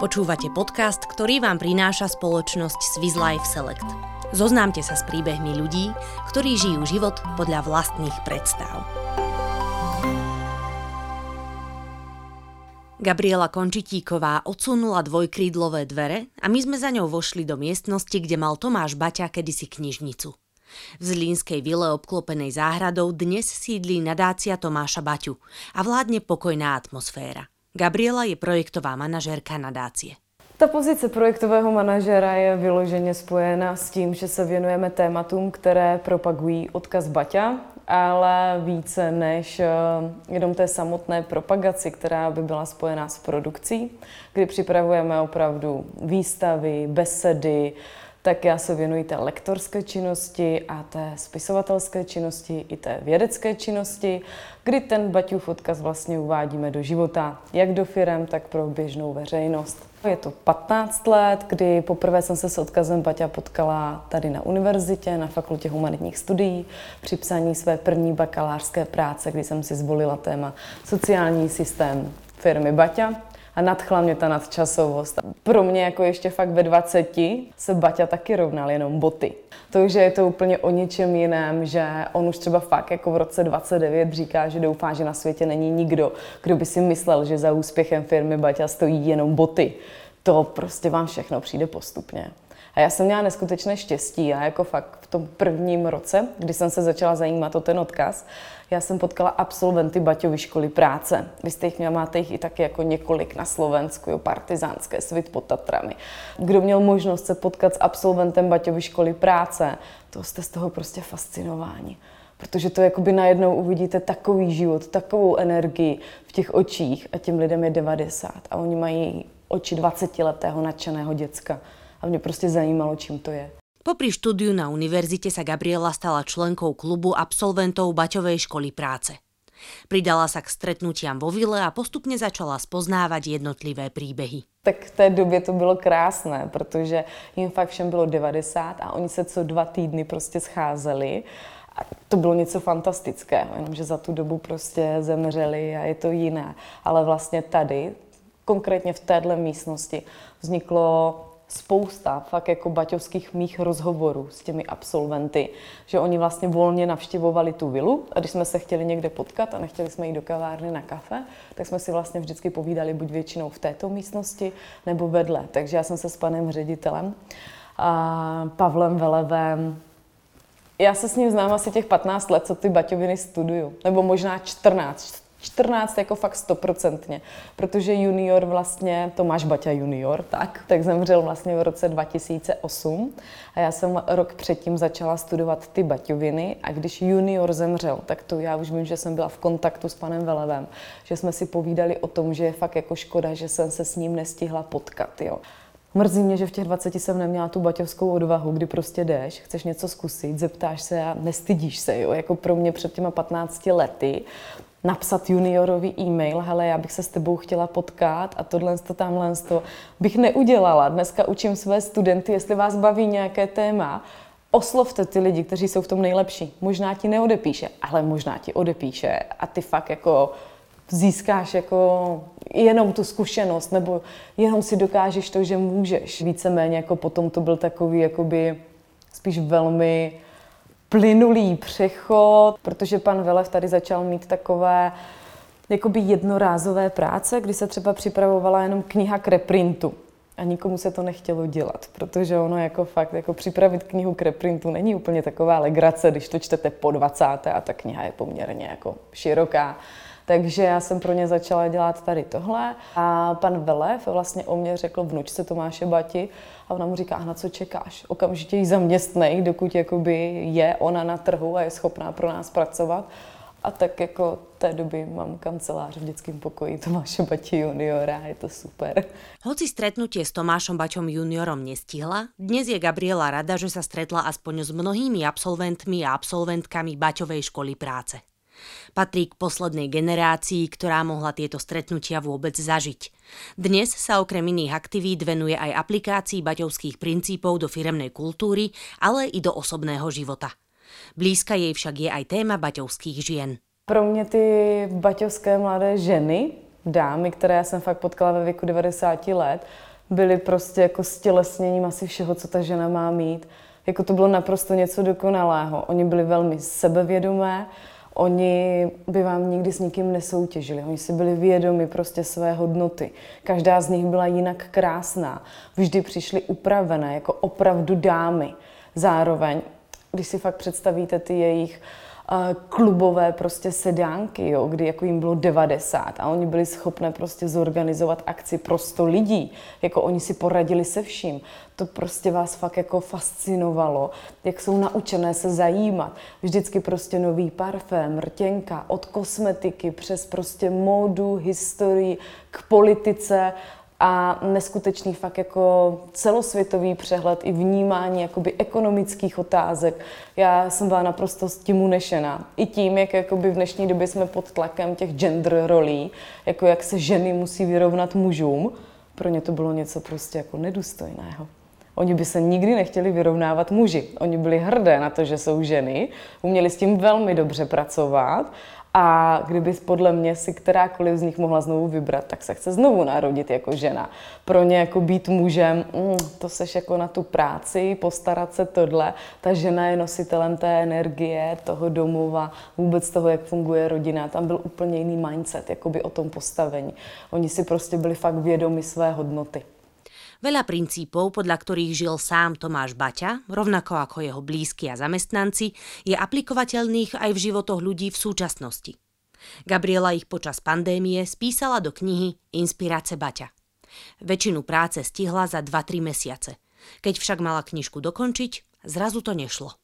Počúvate podcast, ktorý vám prináša spoločnosť Swiss Life Select. Zoznámte sa s príbehmi ľudí, ktorí žijú život podľa vlastných predstav. Gabriela Končitíková odsunula dvojkrídlové dvere a my sme za ňou vošli do miestnosti, kde mal Tomáš Baťa kedysi knižnicu. V Zlínskej vile obklopenej záhradou dnes sídlí nadácia Tomáša Baťu a vládne pokojná atmosféra. Gabriela je projektová manažérka nadácie. Ta pozice projektového manažera je vyloženě spojena s tím, že se věnujeme tématům, které propagují odkaz Baťa, ale více než eh, jenom té samotné propagaci, která by byla spojená s produkcí, kdy připravujeme opravdu výstavy, besedy, tak já se věnuji té lektorské činnosti a té spisovatelské činnosti i té vědecké činnosti, kdy ten Baťův odkaz vlastně uvádíme do života, jak do firem, tak pro běžnou veřejnost. Je to 15 let, kdy poprvé jsem se s odkazem Baťa potkala tady na univerzitě, na fakultě humanitních studií, při psaní své první bakalářské práce, kdy jsem si zvolila téma sociální systém firmy Baťa a nadchla mě ta nadčasovost. Pro mě jako ještě fakt ve 20 se Baťa taky rovnal jenom boty. Takže je to úplně o ničem jiném, že on už třeba fakt jako v roce 29 říká, že doufá, že na světě není nikdo, kdo by si myslel, že za úspěchem firmy Baťa stojí jenom boty. To prostě vám všechno přijde postupně. A já jsem měla neskutečné štěstí a jako fakt v tom prvním roce, kdy jsem se začala zajímat o ten odkaz, já jsem potkala absolventy Baťovy školy práce. Vy jste jich měla, máte jich i taky jako několik na Slovensku, jo, partizánské, svit pod Tatrami. Kdo měl možnost se potkat s absolventem Baťovy školy práce, to jste z toho prostě fascinováni. Protože to jakoby najednou uvidíte takový život, takovou energii v těch očích a těm lidem je 90 a oni mají oči 20-letého nadšeného děcka. A mě prostě zajímalo, čím to je. Popri štúdiu na univerzite sa Gabriela stala členkou klubu absolventov Baťovej školy práce. Pridala sa k stretnutiam vo vile a postupně začala spoznávať jednotlivé příběhy. Tak v té době to bylo krásné, protože jim fakt všem bylo 90 a oni se co dva týdny prostě scházeli. A to bylo něco fantastického, jenomže za tu dobu prostě zemřeli a je to jiné. Ale vlastně tady, konkrétně v téhle místnosti, vzniklo spousta fakt jako baťovských mých rozhovorů s těmi absolventy, že oni vlastně volně navštěvovali tu vilu a když jsme se chtěli někde potkat a nechtěli jsme jít do kavárny na kafe, tak jsme si vlastně vždycky povídali buď většinou v této místnosti nebo vedle. Takže já jsem se s panem ředitelem a Pavlem Velevem já se s ním znám asi těch 15 let, co ty baťoviny studuju. Nebo možná 14, 14 jako fakt stoprocentně, protože junior vlastně, Tomáš Baťa junior, tak, tak zemřel vlastně v roce 2008 a já jsem rok předtím začala studovat ty Baťoviny a když junior zemřel, tak to já už vím, že jsem byla v kontaktu s panem Velevem, že jsme si povídali o tom, že je fakt jako škoda, že jsem se s ním nestihla potkat, jo. Mrzí mě, že v těch 20 jsem neměla tu baťovskou odvahu, kdy prostě jdeš, chceš něco zkusit, zeptáš se a nestydíš se. Jo? Jako pro mě před těma 15 lety napsat juniorovi e-mail, hele, já bych se s tebou chtěla potkat a tohle, to, tamhle, to bych neudělala. Dneska učím své studenty, jestli vás baví nějaké téma, oslovte ty lidi, kteří jsou v tom nejlepší. Možná ti neodepíše, ale možná ti odepíše a ty fakt jako získáš jako jenom tu zkušenost, nebo jenom si dokážeš to, že můžeš. Víceméně jako potom to byl takový jakoby spíš velmi plynulý přechod, protože pan Velev tady začal mít takové jakoby jednorázové práce, kdy se třeba připravovala jenom kniha k reprintu. A nikomu se to nechtělo dělat, protože ono jako fakt, jako připravit knihu k reprintu není úplně taková legrace, když to čtete po 20. a ta kniha je poměrně jako široká. Takže já jsem pro ně začala dělat tady tohle a pan Velev vlastně o mě řekl vnučce Tomáše Bati a ona mu říká, a na co čekáš? Okamžitě ji zaměstnej, dokud jakoby je ona na trhu a je schopná pro nás pracovat. A tak jako té doby mám kancelář v dětském pokoji Tomáše Bati juniora, je to super. Hoci stretnutie s Tomášom Baťom juniorom nestihla, dnes je Gabriela rada, že sa stretla aspoň s mnohými absolventmi a absolventkami Baťovej školy práce. Patrí k poslednej generácii, ktorá mohla tieto stretnutia vôbec zažiť. Dnes sa okrem iných aktivít venuje aj aplikácii baťovských princípov do firemnej kultúry, ale i do osobného života. Blízka jej však je aj téma baťovských žien. Pro mě ty baťovské mladé ženy, dámy, které jsem fakt potkala ve věku 90 let, byli prostě jako stělesněním asi všeho, co ta žena má mít. Jako to bylo naprosto něco dokonalého. Oni byli velmi sebevědomé, Oni by vám nikdy s nikým nesoutěžili. Oni si byli vědomi prostě své hodnoty. Každá z nich byla jinak krásná. Vždy přišly upravené, jako opravdu dámy. Zároveň, když si fakt představíte ty jejich klubové prostě sedánky, jo, kdy jako jim bylo 90 a oni byli schopni prostě zorganizovat akci pro 100 lidí, jako oni si poradili se vším. To prostě vás fakt jako fascinovalo, jak jsou naučené se zajímat. Vždycky prostě nový parfém, rtěnka, od kosmetiky přes prostě módu, historii, k politice, a neskutečný fakt jako celosvětový přehled i vnímání jakoby ekonomických otázek. Já jsem byla naprosto s tím unešená. I tím, jak jakoby v dnešní době jsme pod tlakem těch gender rolí, jako jak se ženy musí vyrovnat mužům, pro ně to bylo něco prostě jako nedůstojného. Oni by se nikdy nechtěli vyrovnávat muži. Oni byli hrdé na to, že jsou ženy, uměli s tím velmi dobře pracovat a kdyby podle mě si kterákoliv z nich mohla znovu vybrat, tak se chce znovu narodit jako žena. Pro ně jako být mužem, mm, to seš jako na tu práci, postarat se tohle. Ta žena je nositelem té energie, toho domova, vůbec toho, jak funguje rodina. Tam byl úplně jiný mindset, jakoby o tom postavení. Oni si prostě byli fakt vědomi své hodnoty. Veľa princípov, podľa ktorých žil sám Tomáš Baťa, rovnako ako jeho blízky a zamestnanci, je aplikovateľných aj v životoch ľudí v súčasnosti. Gabriela ich počas pandémie spísala do knihy Inspirace Baťa. Väčšinu práce stihla za 2-3 mesiace. Keď však mala knižku dokončiť, zrazu to nešlo.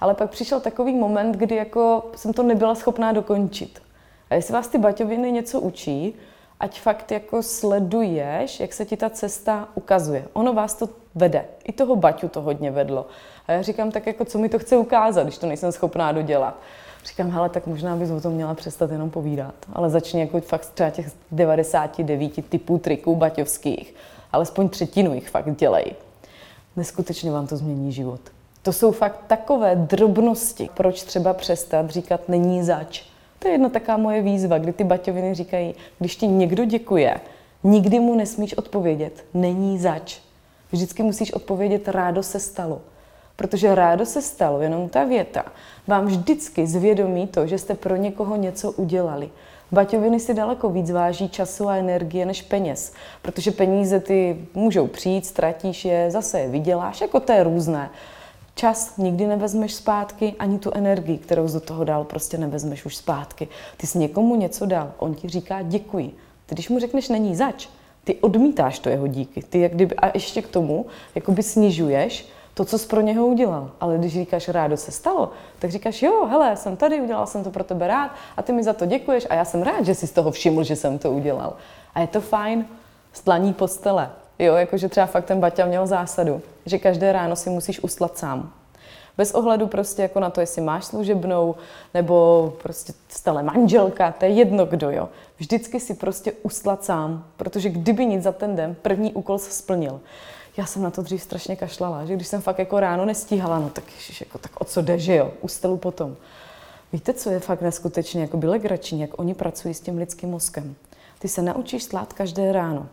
Ale pak přišel takový moment, kdy jako jsem to nebyla schopná dokončit. A jestli vás ty baťoviny něco učí, ať fakt jako sleduješ, jak se ti ta cesta ukazuje. Ono vás to vede. I toho Baťu to hodně vedlo. A já říkám, tak jako co mi to chce ukázat, když to nejsem schopná dodělat. Říkám, hele, tak možná bys o tom měla přestat jenom povídat. Ale začni jako fakt třeba těch 99 typů triků baťovských. Alespoň třetinu jich fakt dělej. Neskutečně vám to změní život. To jsou fakt takové drobnosti. Proč třeba přestat říkat není zač? To je jedna taková moje výzva, kdy ty baťoviny říkají, když ti někdo děkuje, nikdy mu nesmíš odpovědět, není zač. Vždycky musíš odpovědět, rádo se stalo. Protože rádo se stalo, jenom ta věta, vám vždycky zvědomí to, že jste pro někoho něco udělali. Baťoviny si daleko víc váží času a energie než peněz, protože peníze ty můžou přijít, ztratíš je, zase je vyděláš, jako to je různé. Čas nikdy nevezmeš zpátky, ani tu energii, kterou z toho dal, prostě nevezmeš už zpátky. Ty jsi někomu něco dal, on ti říká děkuji. Ty, když mu řekneš není zač, ty odmítáš to jeho díky. Ty jak kdyby, a ještě k tomu jakoby snižuješ to, co jsi pro něho udělal. Ale když říkáš rádo se stalo, tak říkáš jo, hele, jsem tady, udělal jsem to pro tebe rád a ty mi za to děkuješ a já jsem rád, že jsi z toho všiml, že jsem to udělal. A je to fajn, stlaní postele. Jo, jakože třeba fakt ten Baťa měl zásadu, že každé ráno si musíš uslat sám. Bez ohledu prostě jako na to, jestli máš služebnou, nebo prostě stále manželka, to je jedno kdo, jo. Vždycky si prostě uslat sám, protože kdyby nic za ten den, první úkol se splnil. Já jsem na to dřív strašně kašlala, že když jsem fakt jako ráno nestíhala, no tak ježiš, jako tak o co jde, že jo, ustelu potom. Víte, co je fakt neskutečně jako legrační, jak oni pracují s tím lidským mozkem. Ty se naučíš slát každé ráno.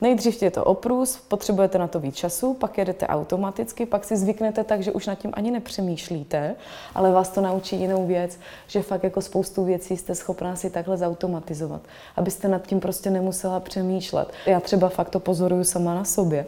Nejdřív je to oprus, potřebujete na to víc času, pak jedete automaticky, pak si zvyknete tak, že už nad tím ani nepřemýšlíte, ale vás to naučí jinou věc, že fakt jako spoustu věcí jste schopná si takhle zautomatizovat, abyste nad tím prostě nemusela přemýšlet. Já třeba fakt to pozoruju sama na sobě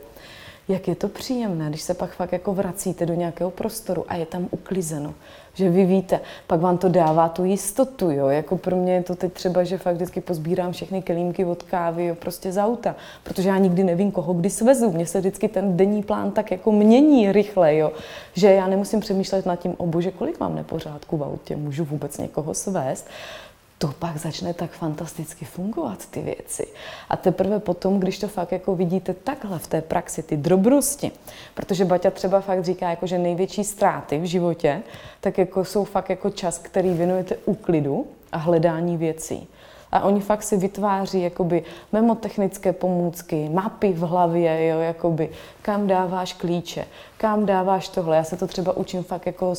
jak je to příjemné, když se pak fakt jako vracíte do nějakého prostoru a je tam uklizeno. Že vy víte, pak vám to dává tu jistotu, jo. Jako pro mě je to teď třeba, že fakt vždycky pozbírám všechny kelímky od kávy, jo, prostě z auta, protože já nikdy nevím, koho kdy svezu. Mně se vždycky ten denní plán tak jako mění rychle, jo. Že já nemusím přemýšlet nad tím, o bože, kolik mám nepořádku v autě, můžu vůbec někoho svést to pak začne tak fantasticky fungovat, ty věci. A teprve potom, když to fakt jako vidíte takhle v té praxi, ty drobnosti, protože Baťa třeba fakt říká, jako, že největší ztráty v životě, tak jako jsou fakt jako čas, který věnujete úklidu a hledání věcí. A oni fakt si vytváří jakoby memotechnické pomůcky, mapy v hlavě, jo, jakoby, kam dáváš klíče, kam dáváš tohle. Já se to třeba učím fakt jako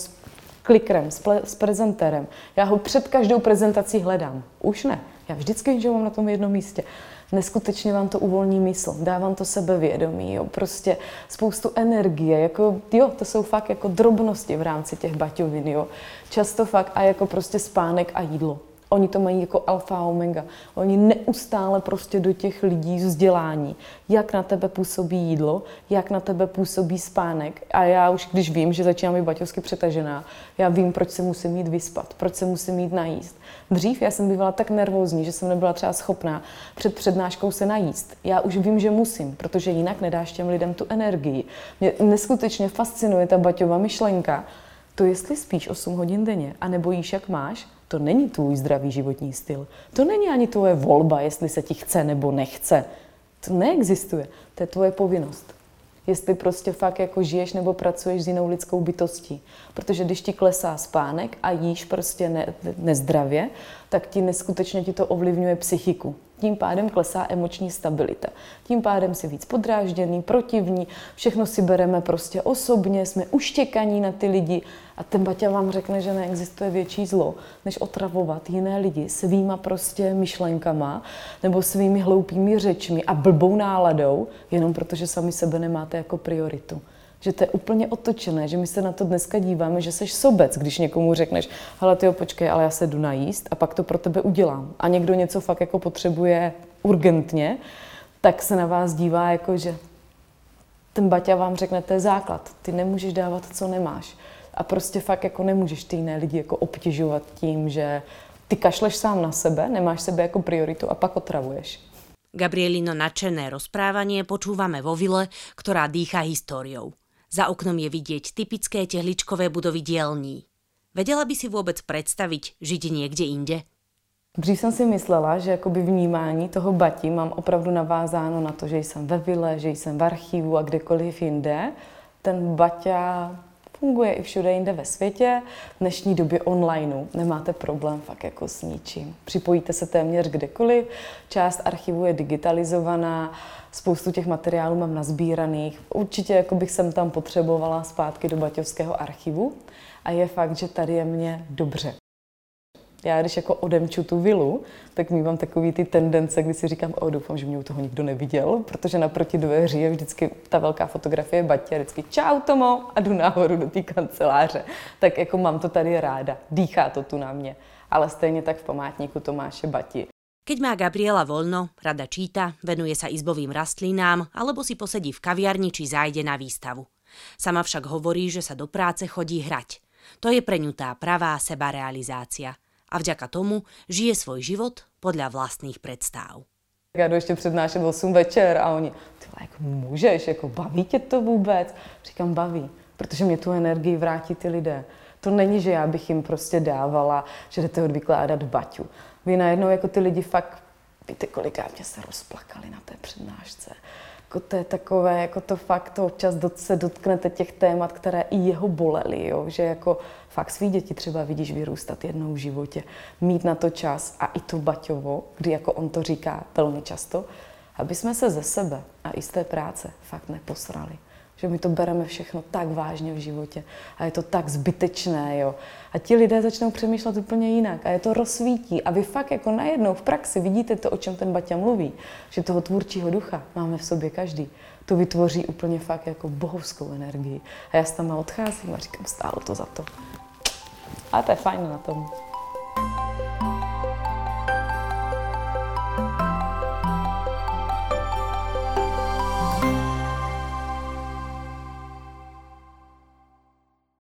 klikrem, s, ple, s prezenterem. Já ho před každou prezentací hledám. Už ne. Já vždycky že mám na tom jednom místě. Neskutečně vám to uvolní mysl, dá vám to sebevědomí, jo, prostě spoustu energie, jako, jo, to jsou fakt jako drobnosti v rámci těch baťovin, jo. Často fakt a jako prostě spánek a jídlo. Oni to mají jako alfa a omega. Oni neustále prostě do těch lidí vzdělání, jak na tebe působí jídlo, jak na tebe působí spánek. A já už když vím, že začínám být baťovsky přetažená, já vím, proč se musím mít vyspat, proč se musím mít najíst. Dřív já jsem bývala tak nervózní, že jsem nebyla třeba schopná před přednáškou se najíst. Já už vím, že musím, protože jinak nedáš těm lidem tu energii. Mě neskutečně fascinuje ta baťová myšlenka, to jestli spíš 8 hodin denně a nebojíš, jak máš, to není tvůj zdravý životní styl. To není ani tvoje volba, jestli se ti chce nebo nechce. To neexistuje. To je tvoje povinnost. Jestli prostě fakt jako žiješ nebo pracuješ s jinou lidskou bytostí. Protože když ti klesá spánek a jíš prostě ne, nezdravě, tak ti neskutečně ti to ovlivňuje psychiku. Tím pádem klesá emoční stabilita. Tím pádem si víc podrážděný, protivní, všechno si bereme prostě osobně, jsme uštěkaní na ty lidi a ten Baťa vám řekne, že neexistuje větší zlo, než otravovat jiné lidi svýma prostě myšlenkama nebo svými hloupými řečmi a blbou náladou, jenom protože sami sebe nemáte jako prioritu že to je úplně otočené, že my se na to dneska díváme, že seš sobec, když někomu řekneš, hele ty počkej, ale já se jdu najíst a pak to pro tebe udělám. A někdo něco fakt jako potřebuje urgentně, tak se na vás dívá jako, že ten Baťa vám řekne, to je základ, ty nemůžeš dávat, co nemáš. A prostě fakt jako nemůžeš ty jiné lidi jako obtěžovat tím, že ty kašleš sám na sebe, nemáš sebe jako prioritu a pak otravuješ. Gabrielino nadšené rozprávanie počúvame vo vile, ktorá dýcha históriou. Za oknom je vidieť typické tehličkové budovy dielní. Vedela by si vůbec představit žiť někde inde? Dřív jsem si myslela, že jakoby vnímání toho bati mám opravdu navázáno na to, že jsem ve vile, že jsem v archivu a kdekoliv jinde. Ten baťa funguje i všude jinde ve světě. V dnešní době onlineu nemáte problém fakt jako s ničím. Připojíte se téměř kdekoliv, část archivu je digitalizovaná, spoustu těch materiálů mám nazbíraných. Určitě jako bych sem tam potřebovala zpátky do Baťovského archivu a je fakt, že tady je mě dobře. Já když jako odemču tu vilu, tak mývám takový ty tendence, kdy si říkám, o doufám, že mě u toho nikdo neviděl, protože naproti dveří je vždycky ta velká fotografie Batě a vždycky čau Tomo a jdu nahoru do té kanceláře. Tak jako mám to tady ráda, dýchá to tu na mě. Ale stejně tak v památníku Tomáše Bati. Keď má Gabriela voľno, rada číta, venuje sa izbovým rastlinám alebo si posedí v kaviarni či zájde na výstavu. Sama však hovorí, že sa do práce chodí hrať. To je pre ňu tá pravá sebarealizácia. A vďaka tomu žije svoj život podľa vlastných predstáv. Já jdu ještě přednášet 8 večer a oni, ty jako můžeš, jako baví tě to vůbec? Říkám, baví, protože mě tu energii vrátí ty lidé. To není, že já bych jim prostě dávala, že jdete odvykládat baťu. Vy najednou jako ty lidi fakt, víte, kolikrát mě se rozplakali na té přednášce. Jako to je takové, jako to fakt, to občas se dotknete těch témat, které i jeho bolely, jo? že jako fakt svý děti třeba vidíš vyrůstat jednou v životě, mít na to čas a i to Baťovo, kdy jako on to říká velmi často, aby jsme se ze sebe a i z té práce fakt neposrali že my to bereme všechno tak vážně v životě a je to tak zbytečné, jo. A ti lidé začnou přemýšlet úplně jinak a je to rozsvítí a vy fakt jako najednou v praxi vidíte to, o čem ten Baťa mluví, že toho tvůrčího ducha máme v sobě každý. To vytvoří úplně fakt jako bohovskou energii. A já s tam odcházím a říkám, stálo to za to. A to je fajn na tom.